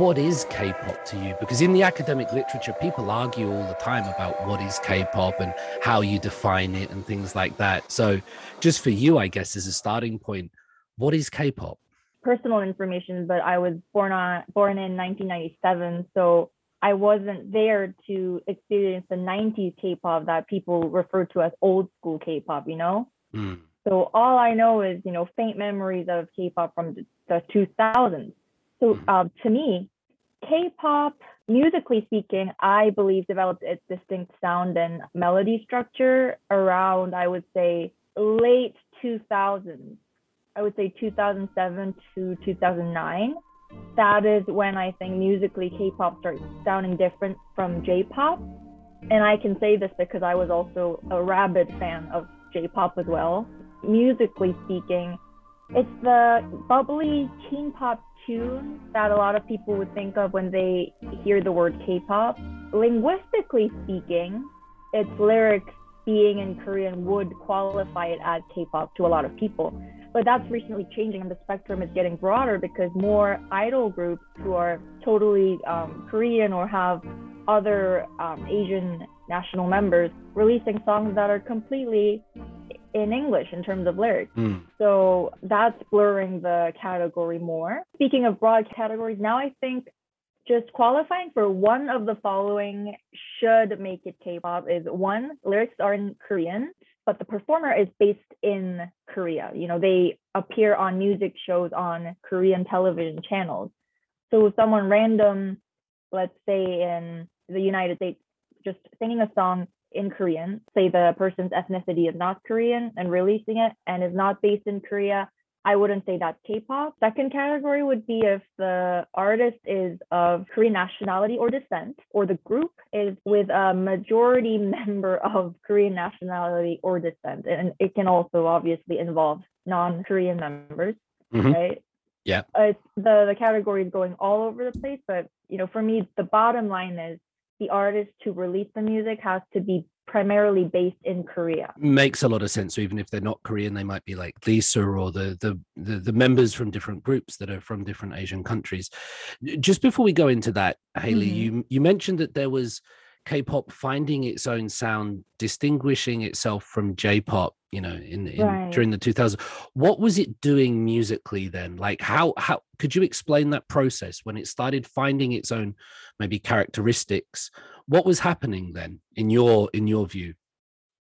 what is K-pop to you? Because in the academic literature, people argue all the time about what is K-pop and how you define it and things like that. So, just for you, I guess, as a starting point, what is K-pop? Personal information, but I was born on born in 1997, so I wasn't there to experience the 90s K-pop that people refer to as old school K-pop. You know. Mm. So all I know is, you know, faint memories of K-pop from the 2000s. So um, to me, K-pop, musically speaking, I believe developed its distinct sound and melody structure around, I would say, late 2000s. I would say 2007 to 2009. That is when I think musically K-pop starts sounding different from J-pop. And I can say this because I was also a rabid fan of J-pop as well. Musically speaking, it's the bubbly teen pop tune that a lot of people would think of when they hear the word K-pop. Linguistically speaking, its lyrics being in Korean would qualify it as K-pop to a lot of people. But that's recently changing, and the spectrum is getting broader because more idol groups who are totally um, Korean or have other um, Asian national members releasing songs that are completely in English in terms of lyrics. Mm. So that's blurring the category more. Speaking of broad categories, now I think just qualifying for one of the following should make it K-pop is one, lyrics are in Korean, but the performer is based in Korea. You know, they appear on music shows on Korean television channels. So someone random, let's say in the United States, just singing a song in Korean, say the person's ethnicity is not Korean and releasing it and is not based in Korea, I wouldn't say that's K-pop. Second category would be if the artist is of Korean nationality or descent, or the group is with a majority member of Korean nationality or descent. And it can also obviously involve non-Korean members, mm-hmm. right? Yeah. Uh, the the category is going all over the place, but you know, for me, the bottom line is the artist to release the music has to be primarily based in Korea. Makes a lot of sense. So even if they're not Korean, they might be like Lisa or the, the the the, members from different groups that are from different Asian countries. Just before we go into that, Haley, mm-hmm. you you mentioned that there was K-pop finding its own sound, distinguishing itself from J-pop, you know, in, in right. during the 2000s. What was it doing musically then? Like how how could you explain that process when it started finding its own maybe characteristics? What was happening then in your in your view?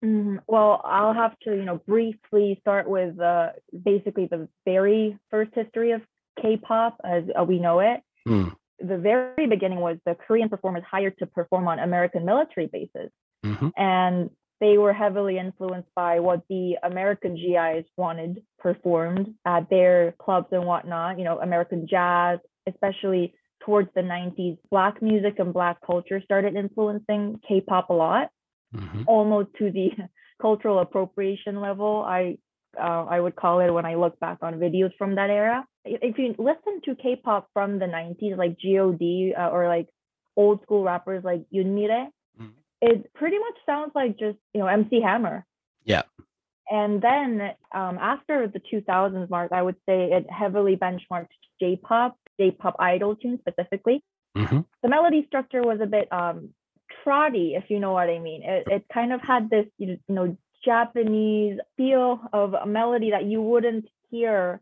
Mm, well, I'll have to, you know, briefly start with uh, basically the very first history of K-pop as uh, we know it. Mm the very beginning was the Korean performers hired to perform on American military bases. Mm-hmm. And they were heavily influenced by what the American GIs wanted performed at their clubs and whatnot, you know, American jazz, especially towards the 90s. Black music and Black culture started influencing K pop a lot, mm-hmm. almost to the cultural appropriation level. I uh, I would call it when I look back on videos from that era. If you listen to K-pop from the 90s, like God uh, or like old school rappers like Yoon Mirae, mm-hmm. it pretty much sounds like just you know MC Hammer. Yeah. And then um, after the 2000s mark, I would say it heavily benchmarked J-pop, J-pop idol tunes specifically. Mm-hmm. The melody structure was a bit um, trotty, if you know what I mean. It, it kind of had this, you know, Japanese feel of a melody that you wouldn't hear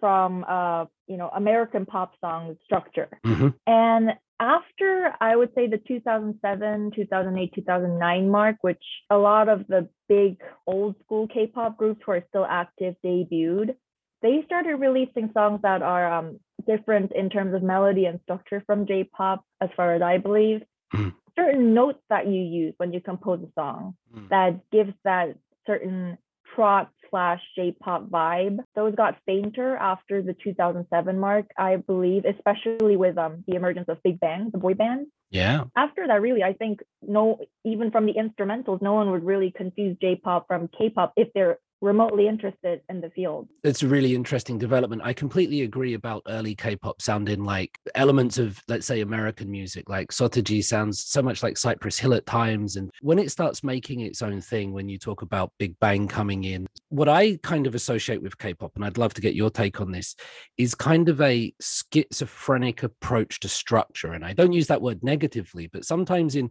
from uh, you know American pop song structure. Mm-hmm. And after I would say the 2007, 2008, 2009 mark, which a lot of the big old school K-pop groups who are still active debuted, they started releasing songs that are um, different in terms of melody and structure from J-pop, as far as I believe. Mm-hmm certain notes that you use when you compose a song mm. that gives that certain trot slash J-pop vibe. Those got fainter after the 2007 mark, I believe, especially with um the emergence of Big Bang, the boy band. Yeah. After that, really, I think no, even from the instrumentals, no one would really confuse J-pop from K-pop if they're remotely interested in the field. It's a really interesting development. I completely agree about early K-pop sounding like elements of, let's say, American music. Like Seo Taiji sounds so much like Cypress Hill at times, and when it starts making its own thing, when you talk about Big Bang coming in, what I kind of associate with K-pop, and I'd love to get your take on this, is kind of a schizophrenic approach to structure. And I don't use that word negatively, but sometimes in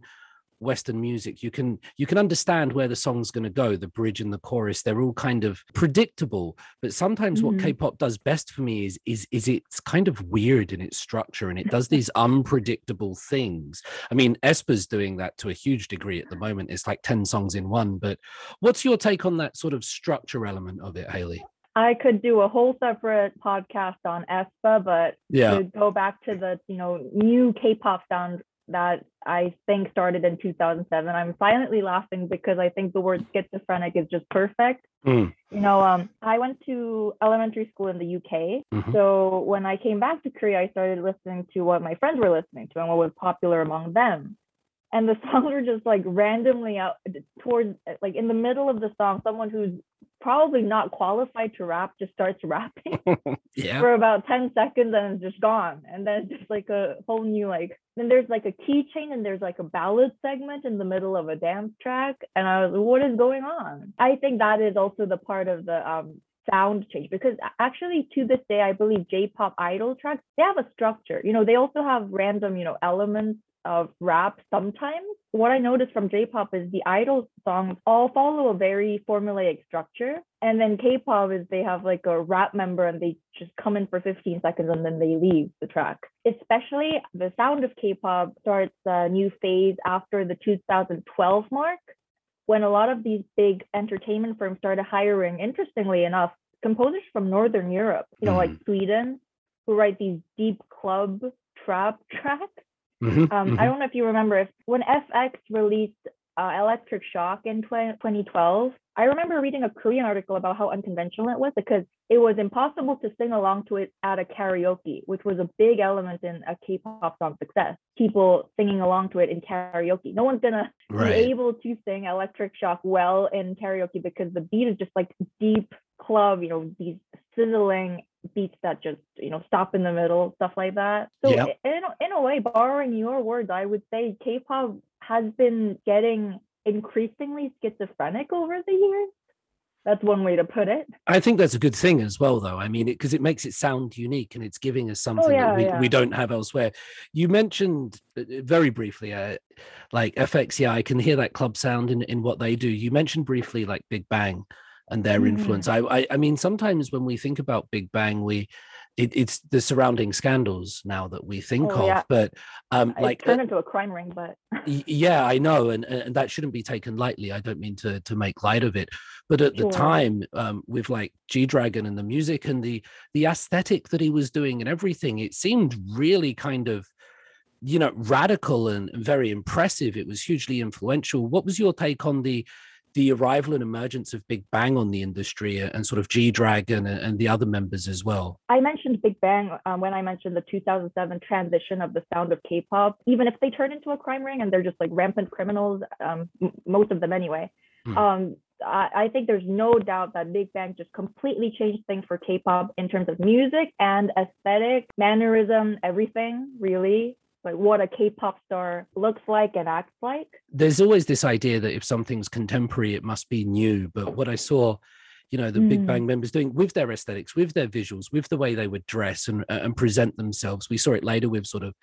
western music you can you can understand where the song's going to go the bridge and the chorus they're all kind of predictable but sometimes mm-hmm. what k-pop does best for me is is is it's kind of weird in its structure and it does these unpredictable things i mean aespa's doing that to a huge degree at the moment it's like 10 songs in one but what's your take on that sort of structure element of it haley I could do a whole separate podcast on aespa, but yeah. to go back to the you know new K-pop sound that I think started in 2007. I'm silently laughing because I think the word schizophrenic is just perfect. Mm. You know, um, I went to elementary school in the UK. Mm-hmm. So when I came back to Korea, I started listening to what my friends were listening to and what was popular among them. And the songs just like randomly out towards, like in the middle of the song, someone who's probably not qualified to rap just starts rapping yeah. for about 10 seconds and it's just gone. And then it's just like a whole new like then there's like a key change and there's like a ballad segment in the middle of a dance track. And i was like what is going on? I think that is also the part of the um sound change because actually to this day i believe j-pop idol tracks they have a structure. You know they also have random you know elements of rap sometimes. What I noticed from J-pop is the idol songs all follow a very formulaic structure. And then K-pop is they have like a rap member and they just come in for 15 seconds and then they leave the track. Especially the sound of K-pop starts a new phase after the 2012 mark when a lot of these big entertainment firms started hiring, interestingly enough, composers from Northern Europe, you know, mm. like Sweden, who write these deep club trap tracks Mm-hmm, um, mm-hmm. I don't know if you remember if when f(x) released uh, Electric Shock in 20, 2012, I remember reading a Korean article about how unconventional it was because it was impossible to sing along to it at a karaoke, which was a big element in a K-pop song success. People singing along to it in karaoke. No one's gonna right. be able to sing Electric Shock well in karaoke because the beat is just like deep club, you know, these sizzling beats that just you know stop in the middle stuff like that. So yep. in, in a way borrowing your words i would say k-pop has been getting increasingly schizophrenic over the years. That's one way to put it. I think that's a good thing as well though. I mean because it, it, makes it sound unique and it's giving us oh, something oh, yeah, that we, yeah. we don't have elsewhere. You mentioned uh, uh, very briefly uh, like f(x) yeah i can hear that club sound in, in what they do. You mentioned briefly like big bang and their mm-hmm. influence. I, I, I mean, sometimes when we think about Big Bang, we it, it's the surrounding scandals now that we think oh, of. Yeah. But um, like turned uh, into a crime ring, but yeah, I know, and and that shouldn't be taken lightly. I don't mean to to make light of it, but at sure. the time, um, with like G Dragon and the music and the the aesthetic that he was doing and everything, it seemed really kind of you know radical and very impressive. It was hugely influential. What was your take on the the arrival and emergence of Big Bang on the industry uh, and sort of G Dragon and the other members as well? I mentioned Big Bang um, when I mentioned the 2007 transition of the sound of K pop. Even if they turn into a crime ring and they're just like rampant criminals, um, m- most of them anyway. Hmm. Um, I, I think there's no doubt that Big Bang just completely changed things for K pop in terms of music and aesthetic, mannerism, everything, really like what a K-pop star looks like and acts like. There's always this idea that if something's contemporary, it must be new. But what I saw, you know, the mm. Big Bang members doing with their aesthetics, with their visuals, with the way they would dress and and present themselves. We saw it later with sort of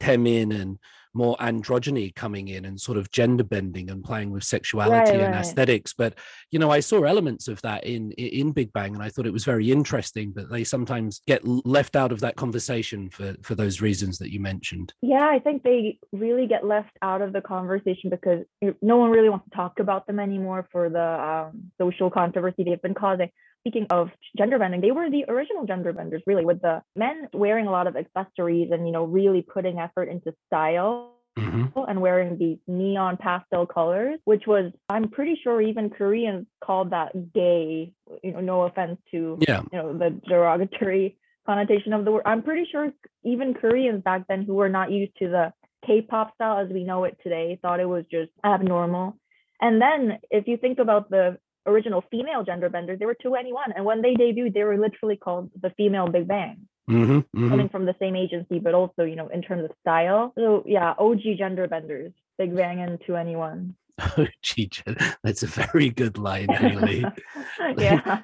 Taemin and more androgyny coming in and sort of gender bending and playing with sexuality right, and right. aesthetics. But you know i saw elements of that in in big bang and i thought it was very interesting but they sometimes get left out of that conversation for for those reasons that you mentioned. Yeah i think they really get left out of the conversation because no one really wants to talk about them anymore for the um, social controversy they've been causing speaking of gender bending, they were the original gender benders, really, with the men wearing a lot of accessories and, you know, really putting effort into style. Mm-hmm. And wearing these neon pastel colors, which was, I'm pretty sure even Koreans called that gay. You know, no offense to, yeah. you know, the derogatory connotation of the word. I'm pretty sure even Koreans back then who were not used to the K-pop style as we know it today thought it was just abnormal. And then if you think about the original female gender benders, they were 2NE1. And when they debuted, they were literally called the female Big Bang. Mm-hmm, mm-hmm. Coming from the same agency, but also, you know, in terms of style. So yeah, OG gender benders, Big Bang and 2NE1. OG, that's a very good line, Haley. yeah.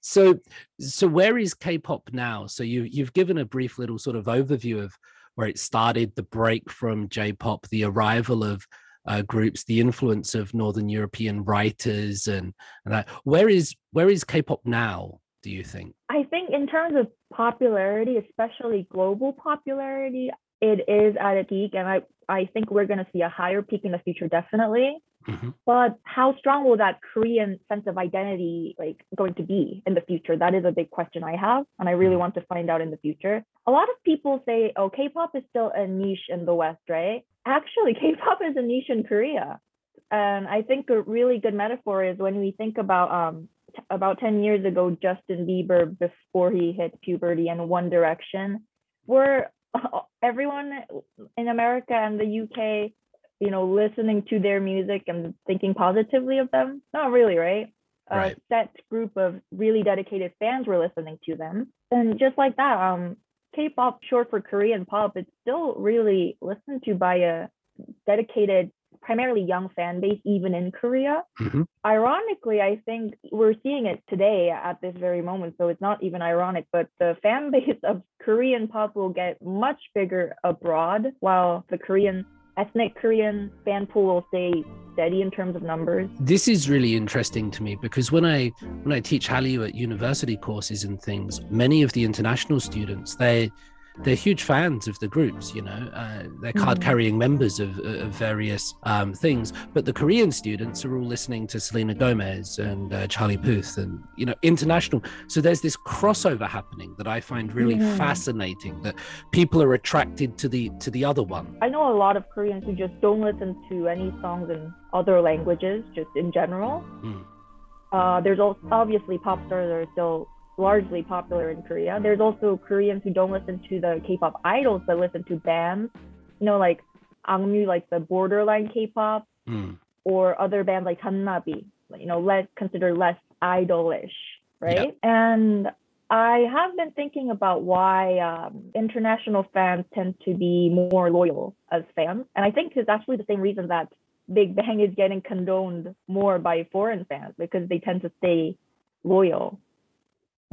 so so where is K-pop now? So you you've given a brief little sort of overview of where it started, the break from J-pop, the arrival of uh, groups, the influence of Northern European writers, and, and that. Where is where is K-pop now? Do you think? I think in terms of popularity, especially global popularity, it is at a peak, and I I think we're going to see a higher peak in the future, definitely. Mm-hmm. But how strong will that Korean sense of identity like going to be in the future? That is a big question I have, and I really mm-hmm. want to find out in the future. A lot of people say, "Oh, K-pop is still a niche in the West, right?" Actually, K-pop is a niche in Korea, and I think a really good metaphor is when we think about um t- about ten years ago, Justin Bieber before he hit puberty and One Direction, were everyone in America and the UK you know, listening to their music and thinking positively of them? Not really, right? right. A set group of really dedicated fans were listening to them. And just like that, um, K-pop, short for Korean pop, it's still really listened to by a dedicated, primarily young fan base, even in Korea. Mm-hmm. Ironically, I think we're seeing it today at this very moment, so it's not even ironic, but the fan base of Korean pop will get much bigger abroad, while the Korean ethnic Korean fan pool will stay steady in terms of numbers. This is really interesting to me because when I when I teach Hallyu at university courses and things, many of the international students they they're huge fans of the groups you know uh, they're card carrying mm. members of, of various um, things but the korean students are all listening to selena gomez and uh, charlie puth and you know international so there's this crossover happening that i find really mm. fascinating that people are attracted to the to the other one i know a lot of koreans who just don't listen to any songs in other languages just in general mm. uh, there's also obviously pop stars are still largely popular in Korea. There's also Koreans who don't listen to the K-pop idols but listen to bands, you know, like AKMU, like the borderline K-pop, mm. or other bands like Jannabi, you know, less considered less idolish, right? And I have been thinking about why um, international fans tend to be more loyal as fans, and I think it's actually the same reason that Big Bang is getting condoned more by foreign fans because they tend to stay loyal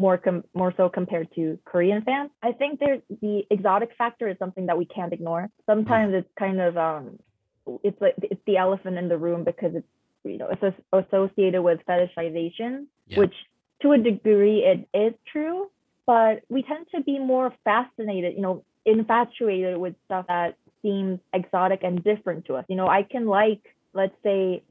more com- more so compared to Korean fans. I think there's the exotic factor is something that we can't ignore. Sometimes it's kind of um it's like it's the elephant in the room because it's you know it's associated with fetishization, yeah. which to a degree it is true, but we tend to be more fascinated, you know, infatuated with stuff that seems exotic and different to us. You know, I can like let's say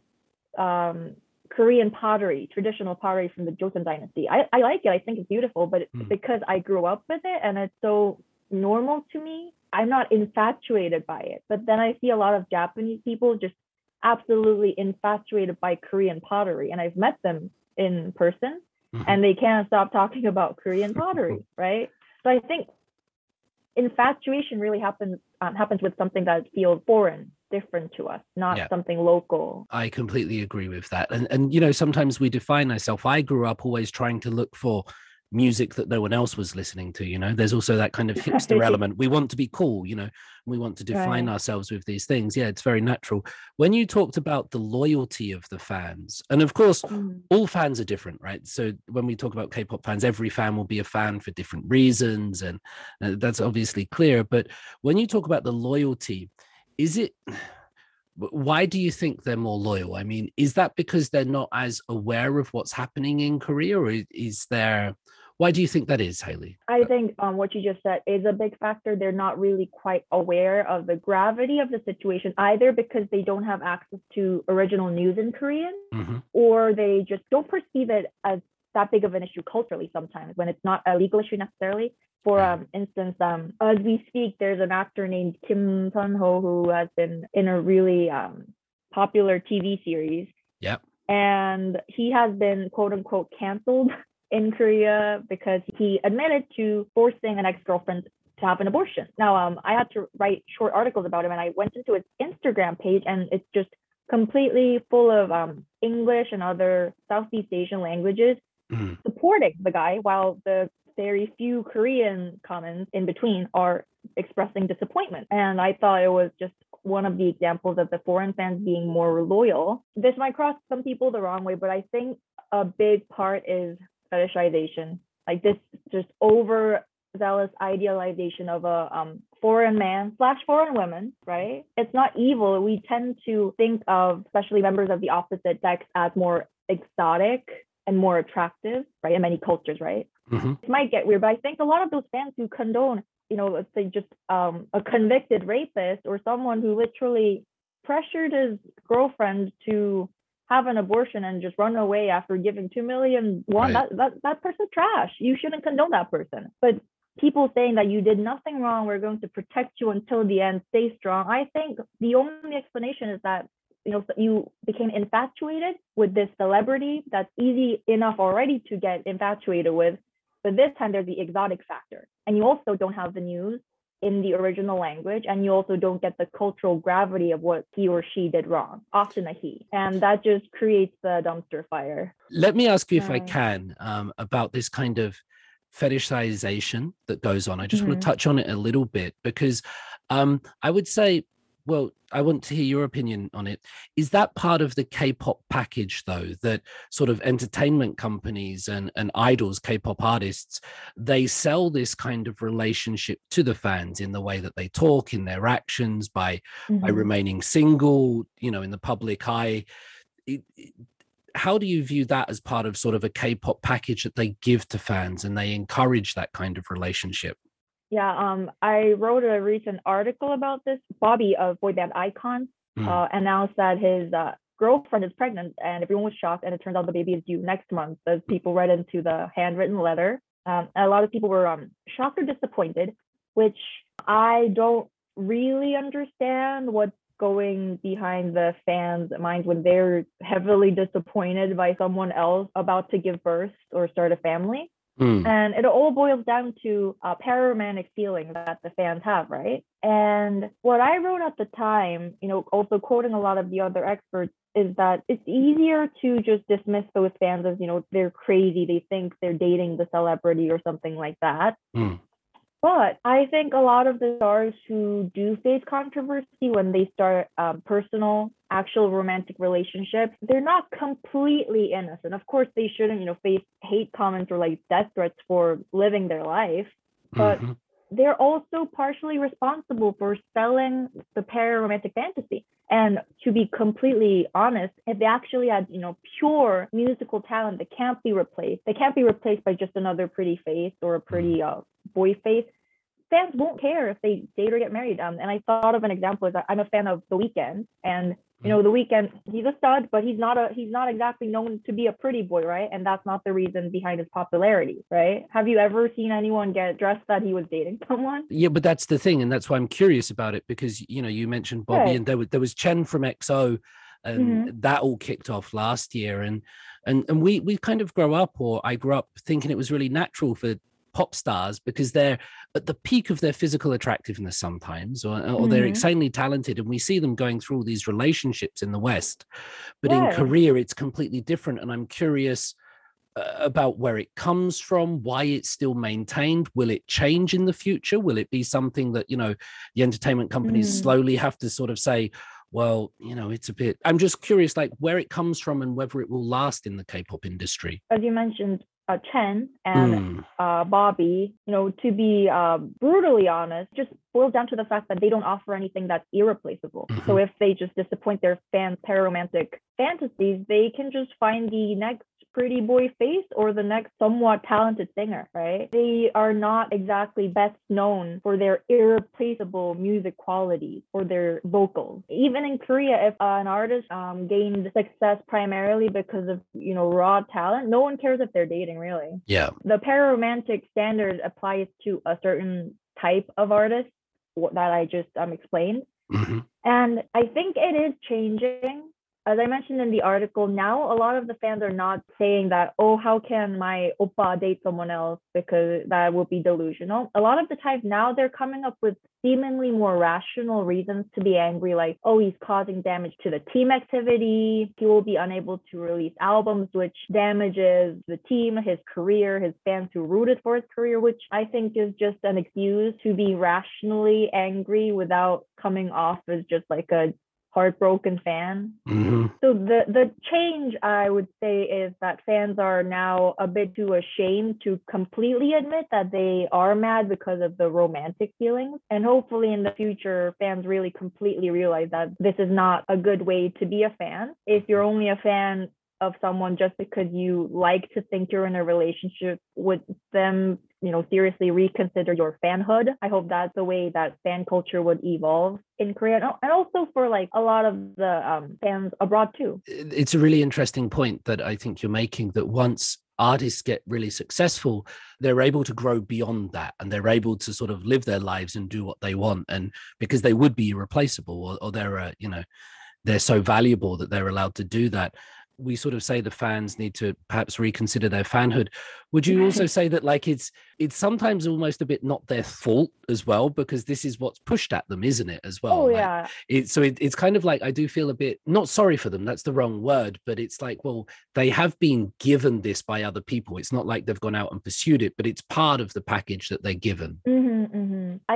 um Korean pottery, traditional pottery from the Joseon dynasty. I, I like it. I think it's beautiful, but mm. because I grew up with it and it's so normal to me, I'm not infatuated by it. But then I see a lot of Japanese people just absolutely infatuated by Korean pottery. And I've met them in person mm-hmm. and they can't stop talking about Korean pottery, right? So I think infatuation really happens um, happens with something that feels foreign different to us, not yeah. something local. I completely agree with that. And and you know, sometimes we define ourselves. I grew up always trying to look for music that no one else was listening to you know there's also that kind of hipster element we want to be cool you know we want to define right. ourselves with these things yeah it's very natural when you talked about the loyalty of the fans and of course mm. all fans are different right so when we talk about k-pop fans every fan will be a fan for different reasons and uh, that's obviously clear but when you talk about the loyalty is it why do you think they're more loyal? I mean is that because they're not as aware of what's happening in korea or is there why do you think that is haley i think um, what you just said is a big factor. They're not really quite aware of the gravity of the situation either because they don't have access to original news in korean mm-hmm. or they just don't perceive it as that big of an issue culturally sometimes when it's not a legal issue necessarily for um, instance, um, as we speak, there's an actor named Kim Sun Ho who has been in a really um, popular TV series. Yep. And he has been quote unquote canceled in Korea because he admitted to forcing an ex-girlfriend to have an abortion. Now, um, I had to write short articles about him, and I went into his Instagram page, and it's just completely full of um, English and other Southeast Asian languages, Mm. supporting the guy, while the very few Korean comments in between are expressing disappointment. And I thought it was just one of the examples of the foreign fans being more loyal. This might cross some people the wrong way, but I think a big part is fetishization. Like this just overzealous idealization of a um, foreign man slash foreign woman, right? It's not evil. We tend to think of especially members of the opposite sex as more exotic and more attractive, right? In many cultures, right? Mm-hmm. It might get weird, but I think a lot of those fans who condone, you know, let's say just um, a convicted rapist or someone who literally pressured his girlfriend to have an abortion and just run away after giving two million won, Right. that, that that person's trash. You shouldn't condone that person. But people saying that you did nothing wrong, we're going to protect you until the end, stay strong. I think the only explanation is that you know you became infatuated with this celebrity that's easy enough already to get infatuated with but this time there's the exotic factor and you also don't have the news in the original language and you also don't get the cultural gravity of what he or she did wrong often a he and that just creates the dumpster fire Let me ask you, if I can, um, about this kind of fetishization that goes on. I just want Mhm. to touch on it a little bit because um, I would say, well, I want to hear your opinion on it. Is that part of the K-pop package, though, that sort of entertainment companies and, and idols, K-pop artists, they sell this kind of relationship to the fans in the way that they talk, in their actions, by by Mhm. remaining single, you know, in the public eye. It, it- how do you view that as part of sort of a K-pop package that they give to fans and they encourage that kind of relationship? Yeah um i wrote a recent article about this. Bobby of boy band iKON Mm. uh, announced that his uh, girlfriend is pregnant and everyone was shocked and it turns out the baby is due next month. As people read into the handwritten letter. Um, a lot of people were um, shocked or disappointed which i don't really understand what's going behind the fans minds when they're heavily disappointed by someone else about to give birth or start a family Mm. and it all boils down to a pararomantic feeling that the fans have, right? And what I wrote at the time, you know, also quoting a lot of the other experts, is that it's easier to just dismiss those fans as, you know, they're crazy, they think they're dating the celebrity or something like that. Mm. But I think a lot of the stars who do face controversy when they start um, personal, actual romantic relationships, they're not completely innocent. Of course, they shouldn't, you know, face hate comments or like death threats for living their life. But Mhm. they're also partially responsible for selling the pararomantic fantasy. And to be completely honest, if they actually had, you know, pure musical talent that can't be replaced, they can't be replaced by just another pretty face or a pretty uh, boy face. Fans won't care if they date or get married. Um, and I thought of an example is that I'm a fan of The Weeknd, and you know, The Weeknd he's a stud, but he's not a he's not exactly known to be a pretty boy, right? And that's not the reason behind his popularity, right? Have you ever seen anyone get dressed that he was dating someone? Yeah, but that's the thing, and that's why I'm curious about it because you know you mentioned Bobby, Right. and there was there was Chen from EXO and Mhm. that all kicked off last year, and and and we we kind of grow up, or I grew up thinking it was really natural for pop stars because they're at the peak of their physical attractiveness sometimes, or or they're insanely talented, and we see them going through all these relationships in the West, but in Korea it's completely different, and I'm curious uh, about where it comes from, why it's still maintained. Will it change in the future? Will it be something that, you know, the entertainment companies Mm. slowly have to sort of say, well, you know, it's a bit, I'm just curious, like where it comes from and whether it will last in the K pop industry. As you mentioned, uh, Chen and Mm, uh, Bobby, you know, to be uh, brutally honest, just boils down to the fact that they don't offer anything that's irreplaceable. So Mhm. if they just disappoint their fans' pararomantic fantasies, they can just find the next pretty boy face or the next somewhat talented singer, right? They are not exactly best known for their irreplaceable music qualities or their vocals. Even in Korea, if uh, an artist um, gained success primarily because of, you know, raw talent, no one cares if they're dating really yeah. the pararomantic standard applies to a certain type of artist that I just um, explained. mhm, And I think it is changing as I mentioned in the article, now a lot of the fans are not saying that, oh, how can my oppa date someone else because that would be delusional. A lot of the times now they're coming up with seemingly more rational reasons to be angry, like, oh, he's causing damage to the team activity. He will be unable to release albums, which damages the team, his career, his fans who rooted for his career, which I think is just an excuse to be rationally angry without coming off as just like a heartbroken fan. Mm-hmm. So the the change I would say is that fans are now a bit too ashamed to completely admit that they are mad because of the romantic feelings. And hopefully in the future fans really completely realize that this is not a good way to be a fan. If you're only a fan of someone just because you like to think you're in a relationship with them you know seriously reconsider your fanhood. I hope that's the way that fan culture would evolve in korea and also for like a lot of the um, fans abroad too. It's a really interesting point that i think you're making that once artists get really successful they're able to grow beyond that and they're able to sort of live their lives and do what they want and because they would be irreplaceable or, or they're uh, you know they're so valuable that they're allowed to do that we sort of say the fans need to perhaps reconsider their fanhood. Would you also say that like it's it's sometimes almost a bit not their fault as well because this is what's pushed at them isn't it as well? Oh like, yeah. it, so it, it's kind of like i do feel a bit not sorry for them that's the wrong word but it's like well they have been given this by other people. It's not like they've gone out and pursued it but it's part of the package that they're given. Mm-hmm.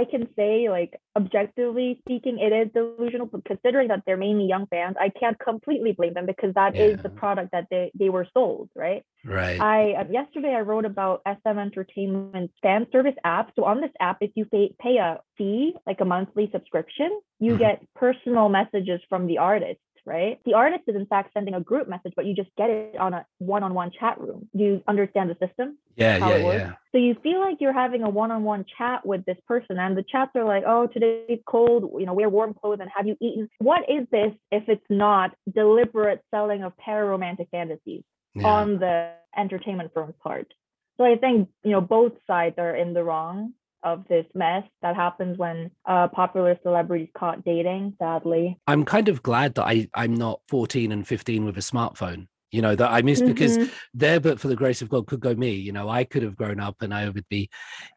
I can say like objectively speaking it is delusional but considering that they're mainly young fans i can't completely blame them because that Yeah. is the product that they, they were sold right right I uh, yesterday I wrote about SM Entertainment fan service app. So on this app, if you pay, pay a fee, like a monthly subscription, you Mhm. get personal messages from the artist. Right. The artist is in fact sending a group message, but you just get it on a one-on-one chat room. Do you understand the system? yeah yeah yeah So you feel like you're having a one-on-one chat with this person, and the chats are like, "Oh, today's cold. You know, wear warm clothes and have you eaten?" What is this if it's not deliberate selling of pararomantic fantasies? yeah. on the entertainment firm's part. So I think you know both sides are in the wrong of this mess that happens when uh, popular celebrities caught dating. Sadly, i'm kind of glad that i i'm not 14 and 15 with a smartphone you know that i miss because Mhm. there but for the grace of god could go me you know i could have grown up and i would be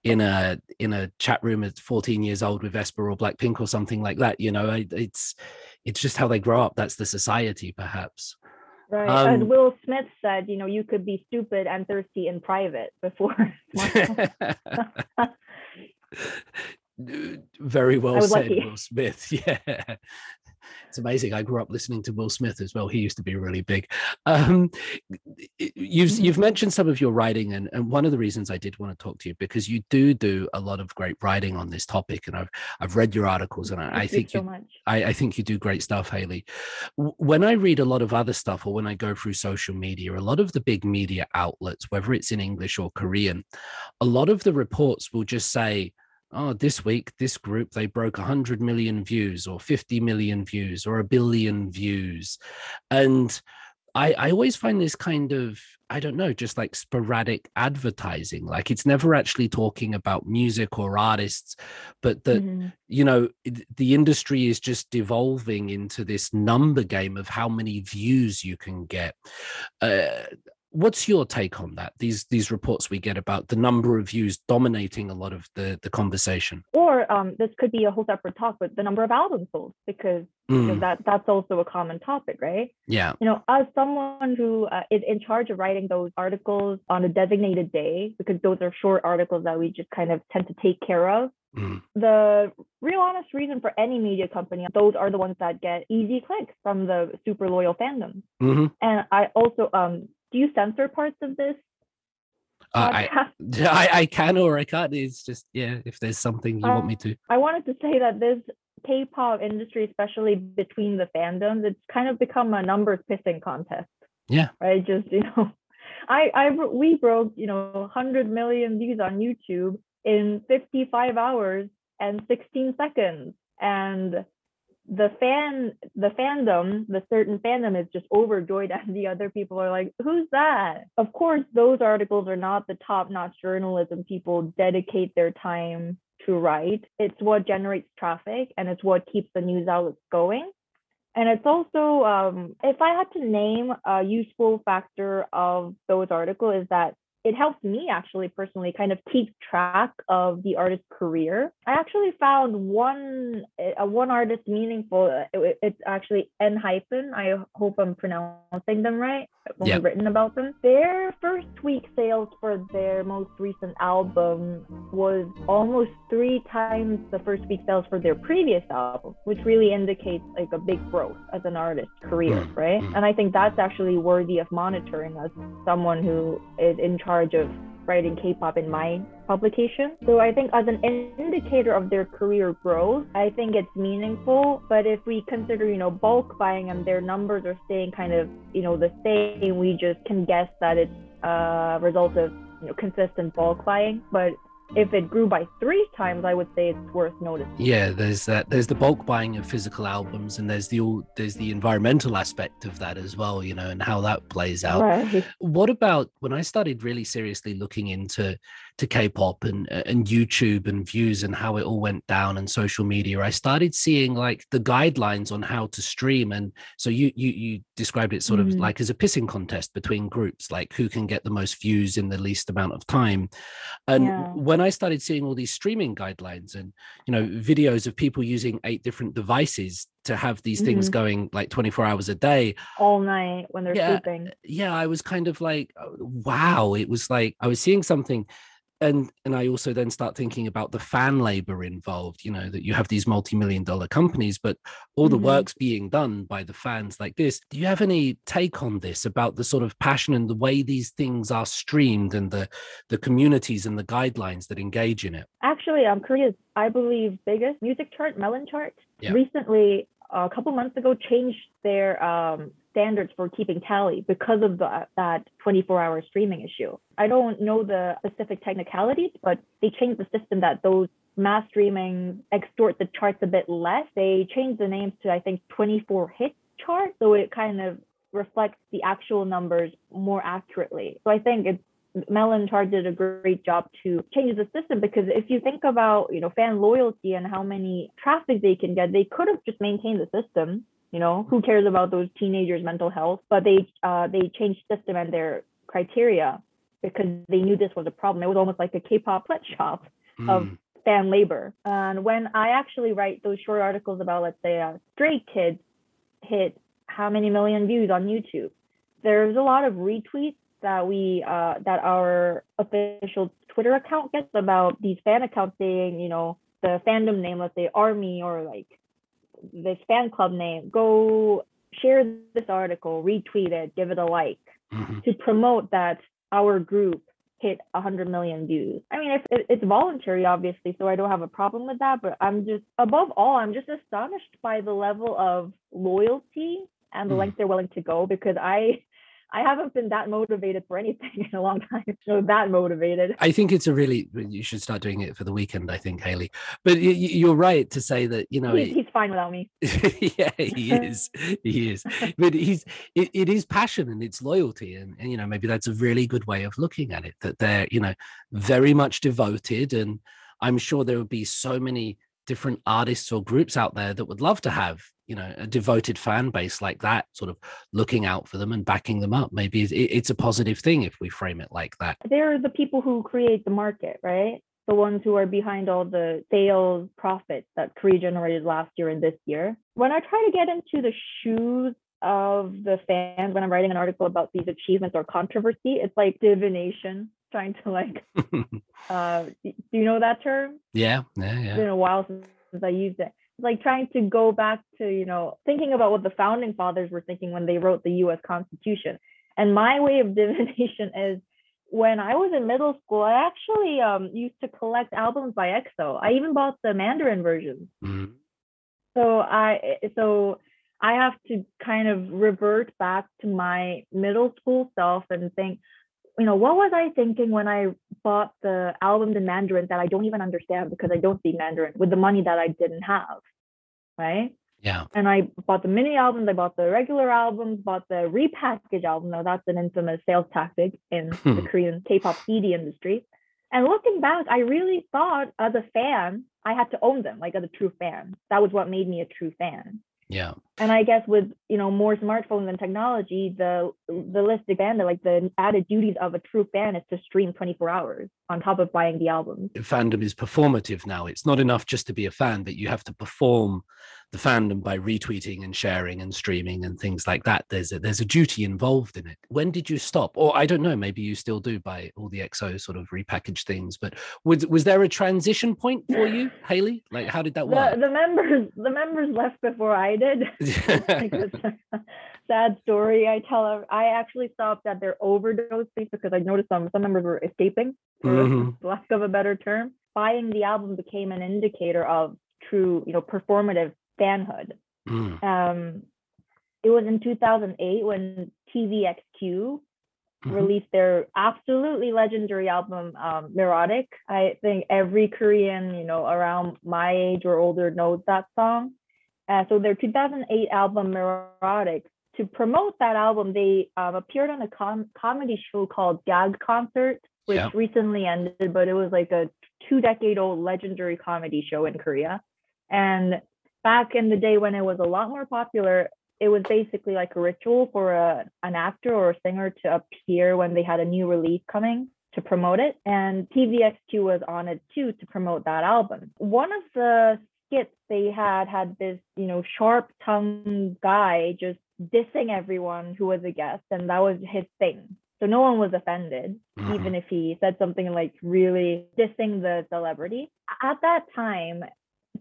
in a in a chat room at 14 years old with Vesper or blackpink or something like that you know I, it's it's just how they grow up that's the society perhaps right. As Um, Will Smith said, you know, you could be stupid and thirsty in private before. very well said lucky. will smith yeah it's amazing i grew up listening to will smith as well he used to be really big um you've Mhm. you've mentioned some of your writing and, and one of the reasons i did want to talk to you because you do do a lot of great writing on this topic and i've i've read your articles and i, I Thank you think so you much. I, I think you do great stuff, Haley. When I read a lot of other stuff or when I go through social media, a lot of the big media outlets, whether it's in English or Korean, a lot of the reports will just say, oh, this week, this group, they broke 100 million views or 50 million views or a billion views. And I, I always find this kind of, I don't know, just like sporadic advertising. Like it's never actually talking about music or artists, but that Mhm. you know the industry is just devolving into this number game of how many views you can get uh, what's your take on that these these reports we get about the number of views dominating a lot of the the conversation Or um, this could be a whole separate talk, but the number of albums sold, because Mm, that that's also a common topic, right? yeah you know, as someone who uh, is in charge of writing those articles on a designated day, because those are short articles that we just kind of tend to take care of, Mm, the real honest reason for any media company, those are the ones that get easy clicks from the super loyal fandom. mhm. And I also, um, do you censor parts of this Uh, I. I i can or i can't it's just yeah if there's something you want me to I wanted to say that this K-pop industry, especially between the fandoms, it's kind of become a numbers pissing contest. Yeah. Right. Just you know, I I we broke you know 100 million views on YouTube in 55 hours and 16 seconds, and the fan the fandom the certain fandom is just overjoyed and the other people are like who's that? Of course those articles are not the top notch journalism people dedicate their time to write. It's what generates traffic and it's what keeps the news outlets going. And it's also, um, if I had to name a useful factor of those articles, is that it helps me actually personally kind of keep track of the artist's career. I actually found one uh, one artist meaningful. It, it's actually ENHYPEN. I hope I'm pronouncing them right. When yep. written about them, their first week sales for their most recent album was almost three times the first week sales for their previous album, which really indicates like a big growth as an artist's career, mm. right? Mm. And I think that's actually worthy of monitoring as someone who is in charge charge of writing K-pop in my publication. So I think as an indicator of their career growth, I think it's meaningful. But if we consider, you know, bulk buying and their numbers are staying kind of, you know, the same, we just can guess that it's a result of you know, consistent bulk buying. But if it grew by three times, I would say it's worth noticing. Yeah, there's that. There's the bulk buying of physical albums, and there's the all there's the environmental aspect of that as well. You know, and how that plays out. Right. What about when I started really seriously looking into to K-pop and and YouTube and views and how it all went down and social media, I started seeing like the guidelines on how to stream. And so you you you described it sort mm-hmm. of like as a pissing contest between groups, like who can get the most views in the least amount of time. And yeah. when I started seeing all these streaming guidelines and you know videos of people using eight different devices to have these things mm-hmm. going like 24 hours a day all night when they're yeah, sleeping yeah i was kind of like wow it was like i was seeing something and and i also then start thinking about the fan labor involved you know that you have these multi-million dollar companies but all the mm-hmm. work's being done by the fans like this do you have any take on this about the sort of passion and the way these things are streamed and the the communities and the guidelines that engage in it actually um korea's i believe biggest music chart melon chart yeah. recently a couple months ago changed their um standards for keeping tally because of the, that 24 hour streaming issue. I don't know the specific technicalities, but they changed the system that those mass streaming extort the charts a bit less. They changed the names to, I think, 24 hit chart. So it kind of reflects the actual numbers more accurately. So I think it's Melon Chart did a great job to change the system because if you think about you know fan loyalty and how many traffic they can get, they could have just maintained the system you know who cares about those teenagers mental health? But they uh, they changed system and their criteria because they knew this was a problem. It was almost like a k-pop sweatshop mm. of fan labor. And when i actually write those short articles about let's say a stray kids hit how many million views on youtube there's a lot of retweets that we uh, that our official twitter account gets about these fan accounts saying you know the fandom name let's say army or like this fan club name, go share this article, retweet it, give it a like mm-hmm. to promote that our group hit 100 million views. I mean, it's, it's voluntary, obviously, so I don't have a problem with that. But I'm just, above all, I'm just astonished by the level of loyalty and the mm. length they're willing to go because I I haven't been that motivated for anything in a long time. So that motivated. I think it's a really you should start doing it for the Weeknd. I think Haley, but you're right to say that you know he's, he's fine without me. yeah, he is. he is. But he's it, it is passion and it's loyalty, and, and you know maybe that's a really good way of looking at it. That they're you know very much devoted, and I'm sure there would be so many different artists or groups out there that would love to have you know a devoted fan base like that sort of looking out for them and backing them up maybe it's a positive thing if we frame it like that they're the people who create the market right the ones who are behind all the sales profits that Korea generated last year and this year. When I try to get into the shoes of the fans when I'm writing an article about these achievements or controversy, it's like divination, trying to like uh do you know that term? Yeah, yeah, yeah. It's been a while since I used it like trying to go back to you know thinking about what the founding fathers were thinking when they wrote the U.S. Constitution. And my way of divination is when I was in middle school, I actually um, used to collect albums by EXO. I even bought the Mandarin versions. Mm-hmm. So I so I have to kind of revert back to my middle school self and think, you know, what was I thinking when I bought the albums in Mandarin that I don't even understand because I don't speak Mandarin with the money that I didn't have, right? Yeah. And I bought the mini albums, I bought the regular albums, bought the repackaged album. Now that's an infamous sales tactic in the hmm. Korean K-pop CD industry. And looking back, I really thought as a fan, I had to own them, like as a true fan. That was what made me a true fan. Yeah. And I guess with you know more smartphones and technology, the the list expanded. Like the added duties of a true fan is to stream 24 hours on top of buying the album. Fandom is performative now. It's not enough just to be a fan, but you have to perform the fandom by retweeting and sharing and streaming and things like that. There's a, there's a duty involved in it. When did you stop? Or I don't know, maybe you still do buy all the EXO sort of repackaged things. But was was there a transition point for you, Haley? Like how did that work? The, the members the members left before I did. sad story I tell. I actually stopped at their overdose fees because I noticed some some members were escaping, for mm-hmm. lack of a better term. Buying the album became an indicator of true, you know, performative fanhood. Mm. Um, it was in 2008 when TVXQ mm-hmm. released their absolutely legendary album, um, Mirotic. I think every Korean, you know, around my age or older knows that song. Uh, so their 2008 album, Mirotic, to promote that album, they um, appeared on a com- comedy show called Gag Concert, which yeah. recently ended, but it was like a two decade old legendary comedy show in Korea. And back in the day when it was a lot more popular, it was basically like a ritual for a, an actor or a singer to appear when they had a new release coming to promote it. And TVXQ was on it too to promote that album. One of the skits they had had this, you know, sharp tongued guy just dissing everyone who was a guest, and that was his thing. So no one was offended, mm-hmm. even if he said something like really dissing the celebrity. At that time,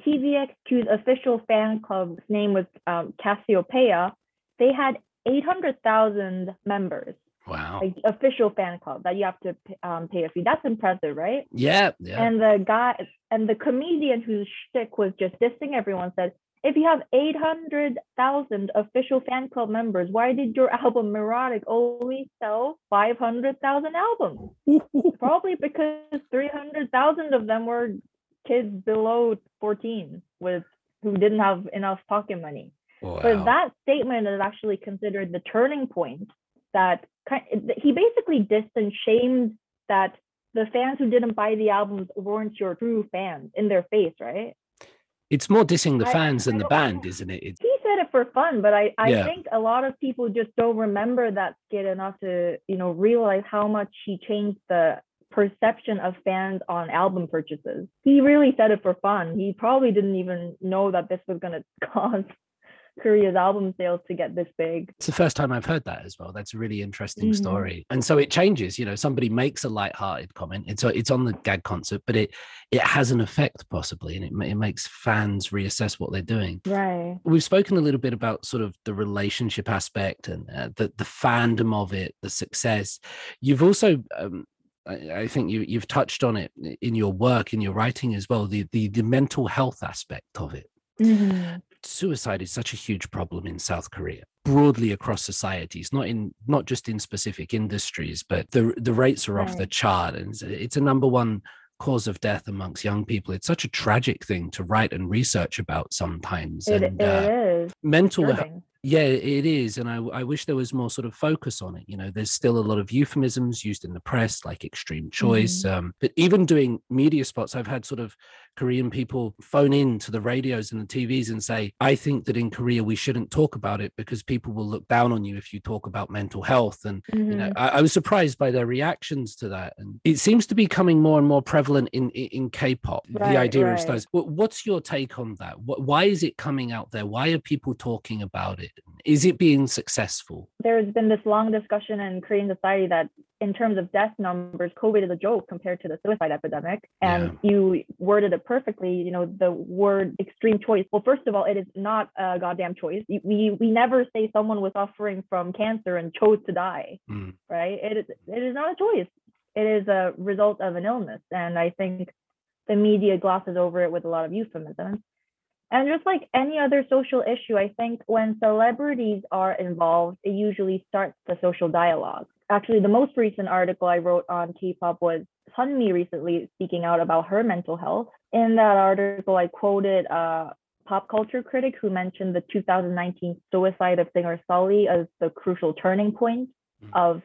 TVXQ's official fan club's name was um, Cassiopeia. They had 800,000 members. Wow. Like official fan club that you have to um, pay a fee. That's impressive, right? Yeah, yeah. And the guy and the comedian whose shtick was just dissing everyone said, if you have 800,000 official fan club members, why did your album Mirotic only sell 500,000 albums? Probably because 300,000 of them were kids below 14 with who didn't have enough pocket money. Wow. But that statement is actually considered the turning point that he basically dissed and shamed that the fans who didn't buy the albums weren't your true fans in their face, right? It's more dissing the fans I, than I the band, isn't it? He said it for fun, but I, I yeah. think a lot of people just don't remember that skit enough to, you know, realize how much he changed the perception of fans on album purchases. He really said it for fun. He probably didn't even know that this was going to cause Korea's album sales to get this big. It's the first time I've heard that as well. That's a really interesting mm-hmm. story. And so it changes, you know, somebody makes a light-hearted comment. It's it's on the gag concert, but it it has an effect possibly and it, it makes fans reassess what they're doing. Right. We've spoken a little bit about sort of the relationship aspect and uh, the the fandom of it, the success. You've also um, I, think you you've touched on it in your work, in your writing as well, the the, the mental health aspect of it. Mm-hmm. Suicide is such a huge problem in South Korea, broadly across societies, not in not just in specific industries, but the the rates are right. off the chart, and it's, it's a number one cause of death amongst young people. It's such a tragic thing to write and research about sometimes. It, and, it uh, is. Mental health yeah, it is. And I, I wish there was more sort of focus on it. You know, there's still a lot of euphemisms used in the press, like extreme choice. Mm. Um, but even doing media spots, I've had sort of Korean people phone in to the radios and the TVs and say, I think that in Korea we shouldn't talk about it because people will look down on you if you talk about mental health. And mm-hmm. you know, mm-hmm. I, I, was surprised by their reactions to that. And it seems to be coming more and more prevalent in in, in K-pop. Right, the idea right. of stars. What's your take on that? Why is it coming out there? Why are people talking about it? Is it being successful? There's been this long discussion in Korean society that in terms of death numbers, COVID is a joke compared to the suicide epidemic. And yeah. you worded it perfectly. You know, the word extreme choice. Well, first of all, it is not a goddamn choice. We we never say someone was suffering from cancer and chose to die, mm. right? It is it is not a choice. It is a result of an illness. And I think the media glosses over it with a lot of euphemisms. And just like any other social issue, I think when celebrities are involved, it usually starts the social dialogue actually the most recent article I wrote on K-pop was Sunmi recently speaking out about her mental health. In that article, I quoted a pop culture critic who mentioned the 2019 suicide of singer Sulli as the crucial turning point mm-hmm. of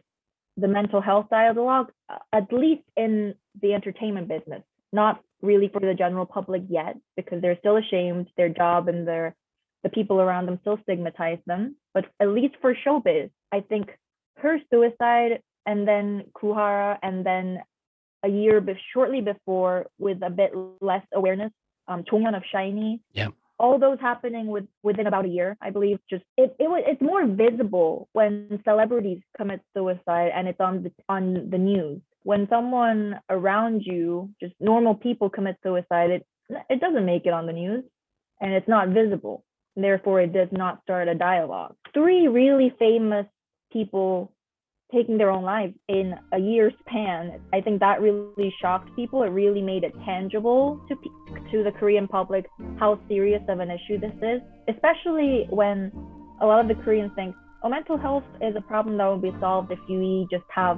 the mental health dialogue, at least in the entertainment business, not really for the general public yet, because they're still ashamed their job and their the people around them still stigmatize them. But at least for showbiz, I think her suicide and then Goo Hara and then a year be- shortly before with a bit less awareness, um, Jonghyun of SHINee Yeah. All those happening with within about a year, I believe. Just it, it was it's more visible when celebrities commit suicide and it's on the on the news. When someone around you, just normal people commit suicide, it it doesn't make it on the news and it's not visible. Therefore, it does not start a dialogue. Three really famous people taking their own lives in a year span. I think that really shocked people. It really made it tangible to to the Korean public how serious of an issue this is, especially when a lot of the Koreans think, oh, mental health is a problem that will be solved if you just have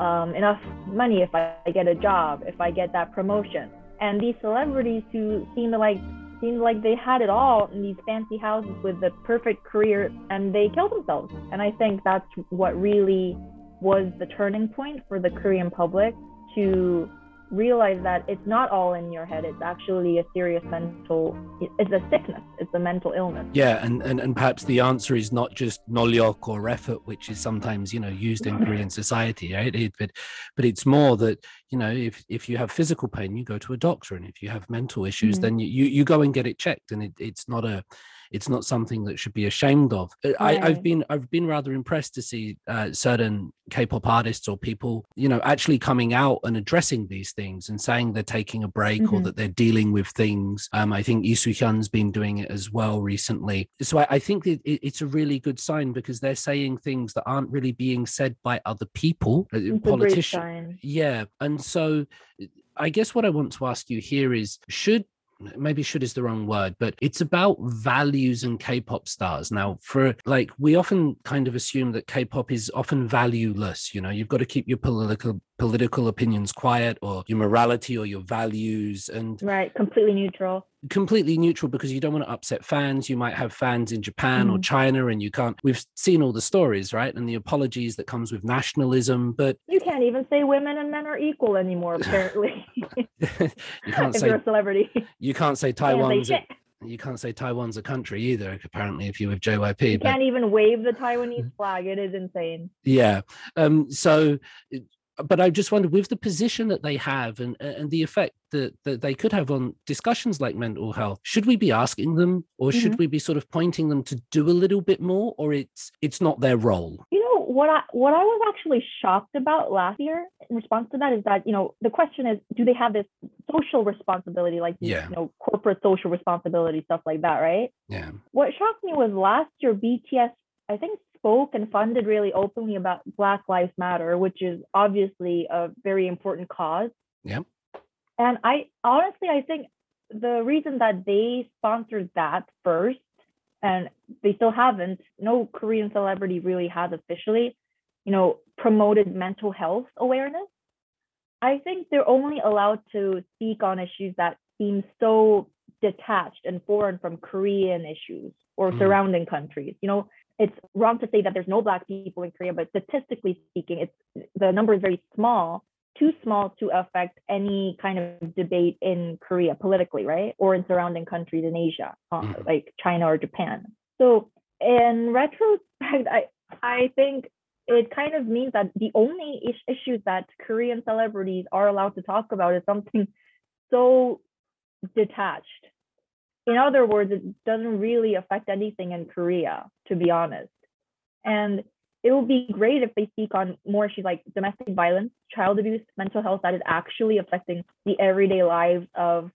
um, enough money, if I get a job, if I get that promotion. And these celebrities who seem like seemed like they had it all in these fancy houses with the perfect career and they killed themselves. And I think that's what really was the turning point for the Korean public to realize that it's not all in your head. It's actually a serious mental it's a sickness. It's a mental illness. Yeah and and, and perhaps the answer is not just nolyok or effort which is sometimes you know used in korean society right? It, but but it's more that you know if if you have physical pain you go to a doctor and if you have mental issues mm-hmm. then you, you you go and get it checked and it, it's not a it's not something that should be ashamed of. Uh, I, have been I've been rather impressed to see uh, certain K-pop artists or people, you know, actually coming out and addressing these things and saying they're taking a break mm-hmm. or that they're dealing with things. Um, I think Lee Soo-hyun's been doing it as well recently. So I, I think it, it, it's a really good sign because they're saying things that aren't really being said by other people, uh, it's politicians. Yeah, and so I guess what I want to ask you here is should maybe should is the wrong word, but it's about values and K-pop stars. Now, for like we often kind of assume that K-pop is often valueless. You know, you've got to keep your political political opinions quiet or your morality or your values and right completely neutral completely neutral because you don't want to upset fans you might have fans in japan mm. or china and you can't we've seen all the stories right and the apologies that comes with nationalism but you can't even say women and men are equal anymore apparently you can't if say you're a celebrity you can't say taiwan's you can't say Taiwan's a country either, apparently, if you're with JYP. You but... can't even wave the Taiwanese flag. It is insane. Yeah. Um, so but I just wonder with the position that they have and and the effect that, that they could have on discussions like mental health, should we be asking them or should mm-hmm. we be sort of pointing them to do a little bit more or it's it's not their role? You know what I what I was actually shocked about last year in response to that is that, you know, the question is do they have this social responsibility like yeah. you know corporate social responsibility stuff like that, right? Yeah. What shocked me was last year BTS I think spoke and funded really openly about Black Lives Matter, which is obviously a very important cause. Yeah. And I honestly, I think the reason that they sponsored that first, and they still haven't, no Korean celebrity really has officially, you know, promoted mental health awareness. I think they're only allowed to speak on issues that seem so detached and foreign from Korean issues or mm. surrounding countries. You know, it's wrong to say that there's no black people in Korea, but statistically speaking, it's the number is very small, too small to affect any kind of debate in Korea politically, right? Or in surrounding countries in Asia, uh, mm. like China or Japan. So in retrospect, I I think it kind of means that the only is- issues that Korean celebrities are allowed to talk about is something so detached in other words, it doesn't really affect anything in Korea, to be honest. And it would be great if they speak on more issues like domestic violence, child abuse, mental health that is actually affecting the everyday lives of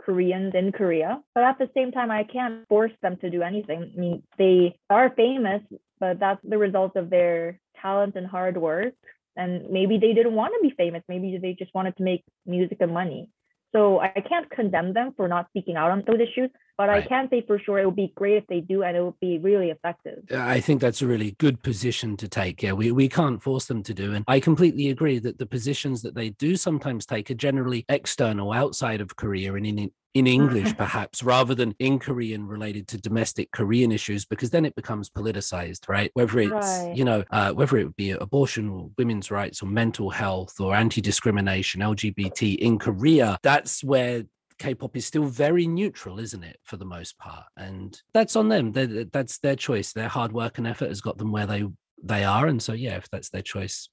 Koreans in Korea. But at the same time, I can't force them to do anything. I mean, they are famous, but that's the result of their talent and hard work. And maybe they didn't want to be famous. Maybe they just wanted to make music and money. So I can't condemn them for not speaking out on those issues, but right. I can say for sure it would be great if they do and it would be really effective. I think that's a really good position to take. Yeah, we, we can't force them to do. And I completely agree that the positions that they do sometimes take are generally external outside of Korea and in in English, perhaps, rather than in Korean related to domestic Korean issues, because then it becomes politicized, right? Whether it's, right. you know, uh, whether it be abortion or women's rights or mental health or anti discrimination, LGBT in Korea, that's where K-pop is still very neutral, isn't it, for the most part? And that's on them. They're, that's their choice. Their hard work and effort has got them where they they are. And so, yeah, if that's their choice,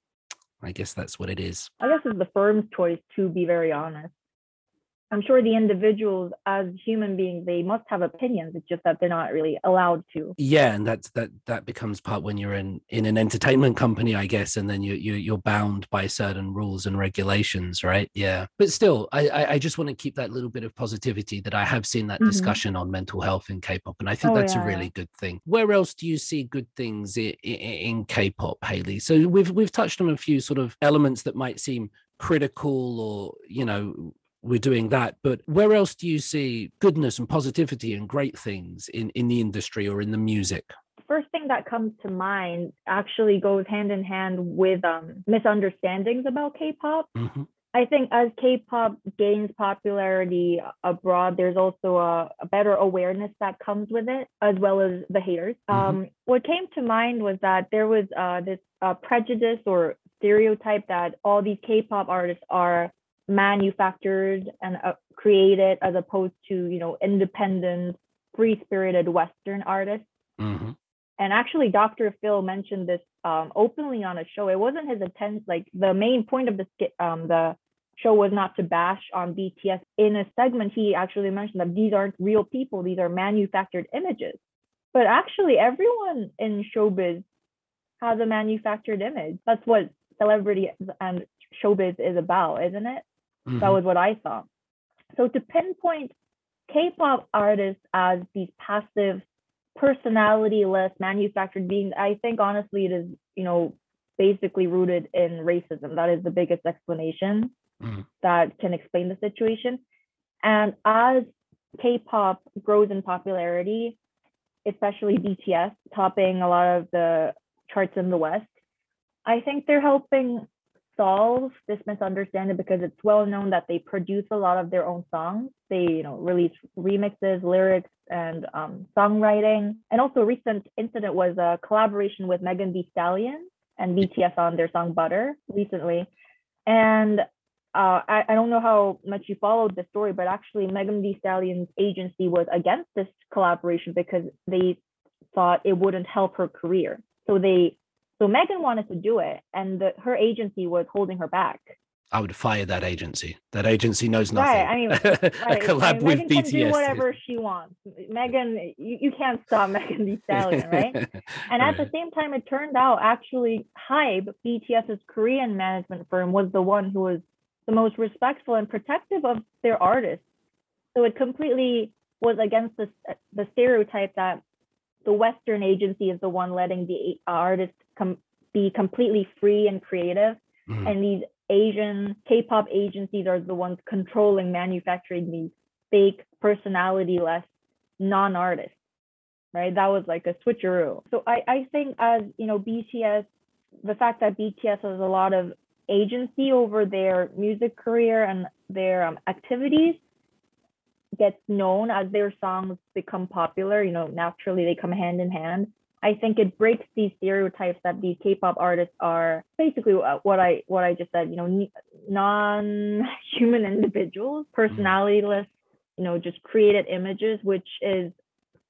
I guess that's what it is. I guess it's the firm's choice to be very honest. I'm sure the individuals as human beings they must have opinions. It's just that they're not really allowed to. Yeah, and that's that that becomes part when you're in in an entertainment company, I guess, and then you you you're bound by certain rules and regulations, right? Yeah, but still, I I, just want to keep that little bit of positivity that I have seen that mm-hmm. discussion on mental health in K-pop, and I think oh, that's yeah, a really good thing. Where else do you see good things in, in, in K-pop, Haley? So we've we've touched on a few sort of elements that might seem critical or you know we're doing that. But where else do you see goodness and positivity and great things in, in the industry or in the music? First thing that comes to mind actually goes hand in hand with um, misunderstandings about K-pop. Mm-hmm. I think as K-pop gains popularity abroad, there's also a, a, better awareness that comes with it, as well as the haters. Mm-hmm. Um, what came to mind was that there was uh, this uh, prejudice or stereotype that all these K-pop artists are manufactured and uh, created as opposed to you know independent free spirited western artists. Mm-hmm. and actually dr phil mentioned this um, openly on a show. It wasn't his intent like the main point of the skit um, the show was not to bash on bts in a segment he actually mentioned that these aren't real people these are manufactured images. But actually everyone in showbiz has a manufactured image. That's what celebrity and showbiz is about isn't it Mm-hmm. That was what I thought. So to pinpoint K-pop artists as these passive, personality-less, manufactured beings, I think honestly it is, you know, basically rooted in racism. That is the biggest explanation mm-hmm. that can explain the situation. And as K-pop grows in popularity, especially BTS topping a lot of the charts in the West, I think they're helping solve this misunderstanding because it's well known that they produce a lot of their own songs. They, you know, release remixes, lyrics, and um, songwriting. And also, a recent incident was a collaboration with Megan Thee Stallion and BTS on their song Butter recently. And uh, I, I don't know how much you followed the story, but actually, Megan Thee Stallion's agency was against this collaboration because they thought it wouldn't help her career. So they so Megan wanted to do it, and the, her agency was holding her back. I would fire that agency. That agency knows nothing. Right. I mean, right. a collab I mean, with Megan BTS. Can do whatever she wants. Megan, you, you can't stop Megan Thee Stallion, right? and at the same time, it turned out actually Hybe, BTS's Korean management firm, was the one who was the most respectful and protective of their artists. So it completely was against the, the stereotype that the Western agency is the one letting the artist com- be completely free and creative. Mm. And these Asian K-pop agencies are the ones controlling manufacturing these fake personality-less non-artists. Right. That was like a switcheroo. So I, I think as you know, BTS, the fact that BTS has a lot of agency over their music career and their um, activities gets known as their songs become popular you know naturally they come hand in hand I think it breaks these stereotypes that these K-pop artists are basically what I what I just said. You know, non-human individuals, mm-hmm. personalityless. You know, just created images, which is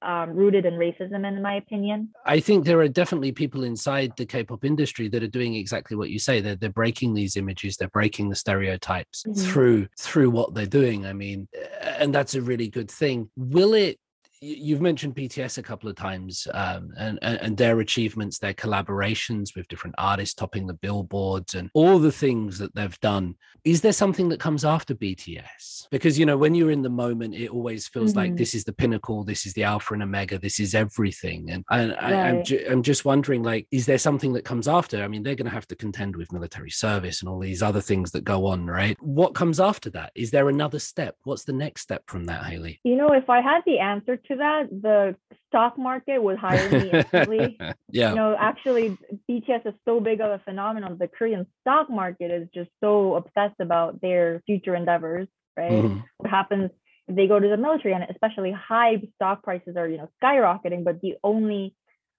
um, rooted in racism, in my opinion. I think there are definitely people inside the K-pop industry that are doing exactly what you say. They're they're breaking these images, they're breaking the stereotypes mm-hmm. through through what they're doing. I mean, and that's a really good thing. Will it you've mentioned BTS a couple of times, um, and, and their achievements, their collaborations with different artists, topping the billboards, and all the things that they've done. Is there something that comes after BTS? Because you know, when you're in the moment, it always feels mm-hmm. like this is the pinnacle, this is the alpha and omega, this is everything. And, and right. I, am ju- I'm just wondering, like, is there something that comes after? I mean, they're going to have to contend with military service and all these other things that go on, right? What comes after that? Is there another step? What's the next step from that, Haley? You know, if I had the answer to that, the stock market would hire me instantly. yeah. You know, actually, BTS is so big of a phenomenon. The Korean stock market is just so obsessed about their future endeavors, right? Mm-hmm. What happens if they go to the military, and especially Hybe stock prices are, you know, skyrocketing, but the only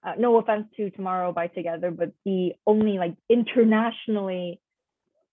uh, no offense to Tomorrow by Together, but the only like internationally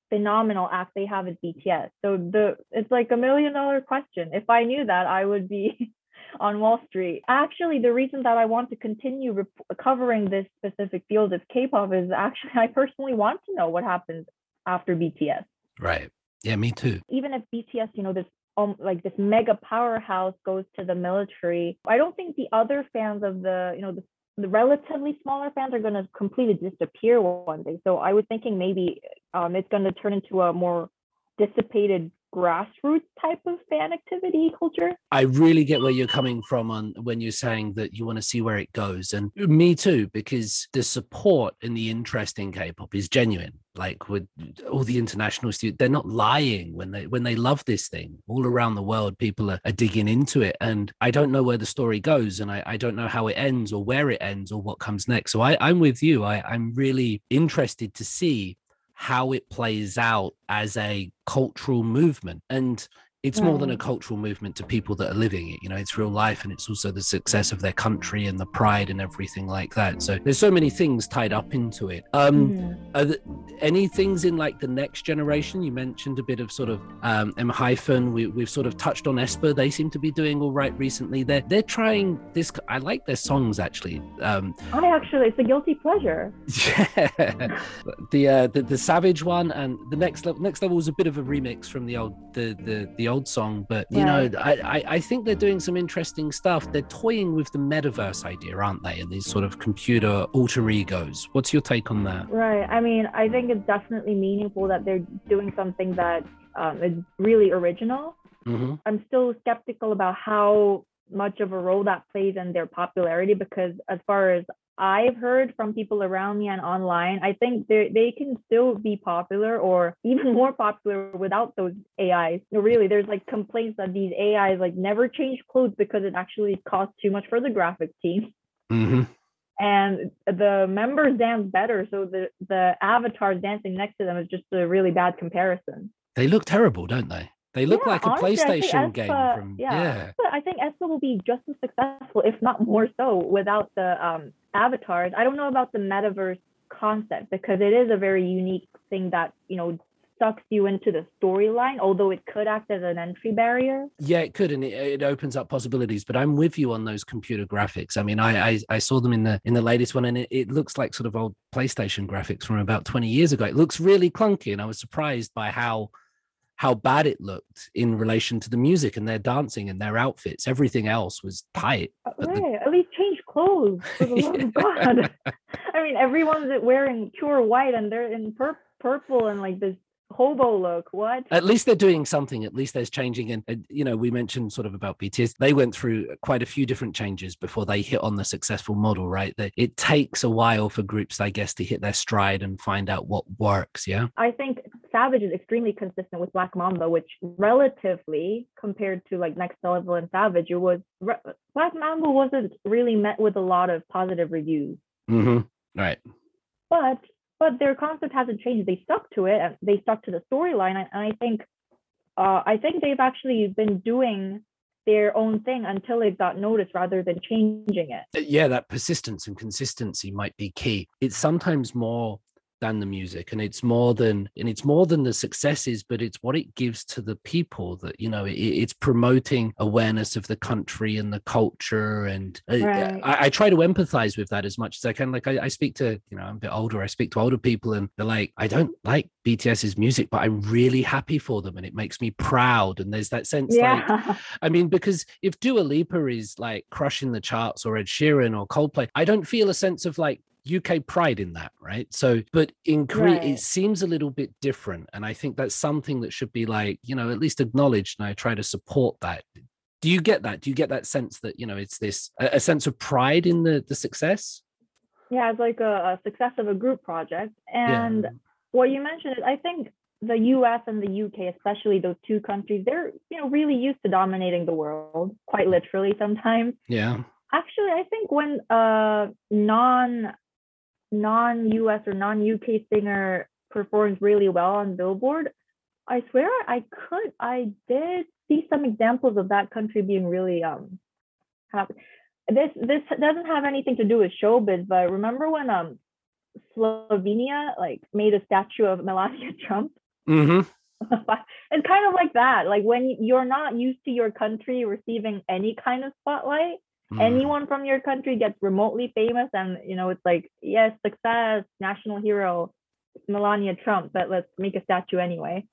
phenomenal act they have is BTS. So the it's like a million dollar question. If I knew that, I would be on Wall Street. Actually, the reason that I want to continue rep- covering this specific field of K-pop is actually I personally want to know what happens after BTS. Right. Yeah, me too. Even if BTS, you know, this um, like this mega powerhouse goes to the military, I don't think the other fans of the, you know, the, the relatively smaller fans are going to completely disappear one day. So I was thinking maybe um, it's going to turn into a more dissipated grassroots type of fan activity culture. I really get where you're coming from on when you're saying that you want to see where it goes. And me too, because the support and the interest in K-pop is genuine. Like with all the international students, they're not lying when they when they love this thing. All around the world, people are, are digging into it. And I don't know where the story goes and I, I don't know how it ends or where it ends or what comes next. So I, I'm with you. I, I'm really interested to see how it plays out as a cultural movement. And it's more than a cultural movement to people that are living it. You know, it's real life and it's also the success of their country and the pride and everything like that. So there's so many things tied up into it. Um, mm-hmm. are there any things in like the next generation? You mentioned a bit of sort of um, ENHYPEN. We, we've sort of touched on aespa They seem to be doing all right recently. They're they're trying this. I like their songs actually. Um, I actually, it's a guilty pleasure. Yeah, the, uh, the the Savage one and the next level. Next level was a bit of a remix from the old the the the old song, but you know, I, I, I think they're doing some interesting stuff. They're toying with the metaverse idea, aren't they? And these sort of computer alter egos. What's your take on that? Right. I mean, I think it's definitely meaningful that they're doing something that um, is really original. Mm-hmm. I'm still skeptical about how much of a role that plays in their popularity because as far as I've heard from people around me and online, I think they they can still be popular or even more popular without those AIs. Really, there's like complaints that these AIs like never change clothes because it actually costs too much for the graphics team. Mm-hmm. And the members dance better, so the the avatars dancing next to them is just a really bad comparison. They look terrible, don't they? They look yeah, like a honestly, PlayStation game. From, yeah, yeah. I think aespa will be just as successful, if not more so, without the um, avatars. I don't know about the metaverse concept because it is a very unique thing that you know sucks you into the storyline although it could act as an entry barrier yeah it could and it, it, opens up possibilities but i'm with you on those computer graphics i mean i i, I saw them in the in the latest one and it, it, looks like sort of old playstation graphics from about 20 years ago it looks really clunky and i was surprised by how how bad it looked in relation to the music and their dancing and their outfits. Everything else was tight. Uh, right. The... At least change clothes for the love of God. I mean, everyone's wearing pure white and they're in pur- purple and like this hobo look. What? At least they're doing something. At least there's changing. And, and, you know, we mentioned sort of about BTS. They went through quite a few different changes before they hit on the successful model, right? That it takes a while for groups, I guess, to hit their stride and find out what works. Yeah. I think Savage is extremely consistent with Black Mamba, which relatively compared to like Next Level and Savage, it was Black Mamba wasn't really met with a lot of positive reviews. Mm-hmm. Right. But but their concept hasn't changed. They stuck to it and they stuck to the storyline. And I think uh, I think they've actually been doing their own thing until it got noticed rather than changing it. Yeah, that persistence and consistency might be key. It's sometimes more than the music and it's more than and it's more than the successes but it's what it gives to the people that you know it, it's promoting awareness of the country and the culture and uh, right. I, I, try to empathize with that as much as i can like I, I, speak to you know i'm a bit older i speak to older people and they're like i don't like bts's music but i'm really happy for them and it makes me proud and there's that sense yeah. like i mean because if Dua Lipa is like crushing the charts or ed sheeran or coldplay i don't feel a sense of like UK pride in that, right? So, but in Korea, right. it seems a little bit different. And I think that's something that should be like, you know, at least acknowledged. And I try to support that. Do you get that? Do you get that sense that, you know, it's this a, a sense of pride in the, the success? Yeah, it's like a, a success of a group project. And yeah. what you mentioned is, I think the US and the UK, especially those two countries, they're, you know, really used to dominating the world, quite literally sometimes. Yeah actually i think when a non non-US or non-UK singer performs really well on Billboard, I swear I could I did see some examples of that country being really um happy. This this doesn't have anything to do with showbiz, but remember when um Slovenia like made a statue of Melania Trump? Mm-hmm. it's kind of like that. Like when you're not used to your country receiving any kind of spotlight, mm. anyone from your country gets remotely famous, and you know it's like yes, success, national hero, Melania Trump, but let's make a statue anyway.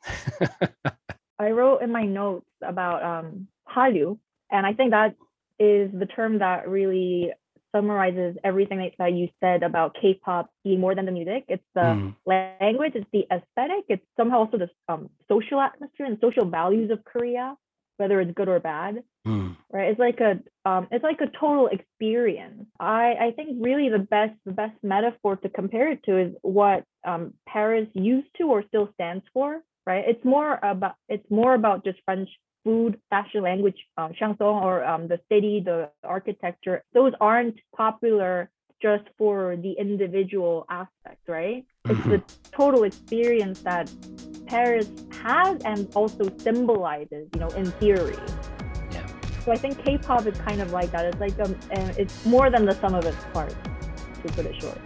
I wrote in my notes about um, Hallyu, and I think that is the term that really summarizes everything that, you said about K-pop being more than the music. It's the mm. language, it's the aesthetic, it's somehow also the um, social atmosphere and social values of Korea, whether it's good or bad. Mm. Right? It's like a um, it's like a total experience. I I think really the best the best metaphor to compare it to is what um, Paris used to or still stands for. Right? It's more about it's more about just French food, fashion, language, um, chanson, or um, the city, the architecture, those aren't popular just for the individual aspect, right? It's the mm-hmm. total experience that Paris has and also symbolizes, you know, in theory. So I think K-pop is kind of like that. It's like um, it's more than the sum of its parts, to put it short.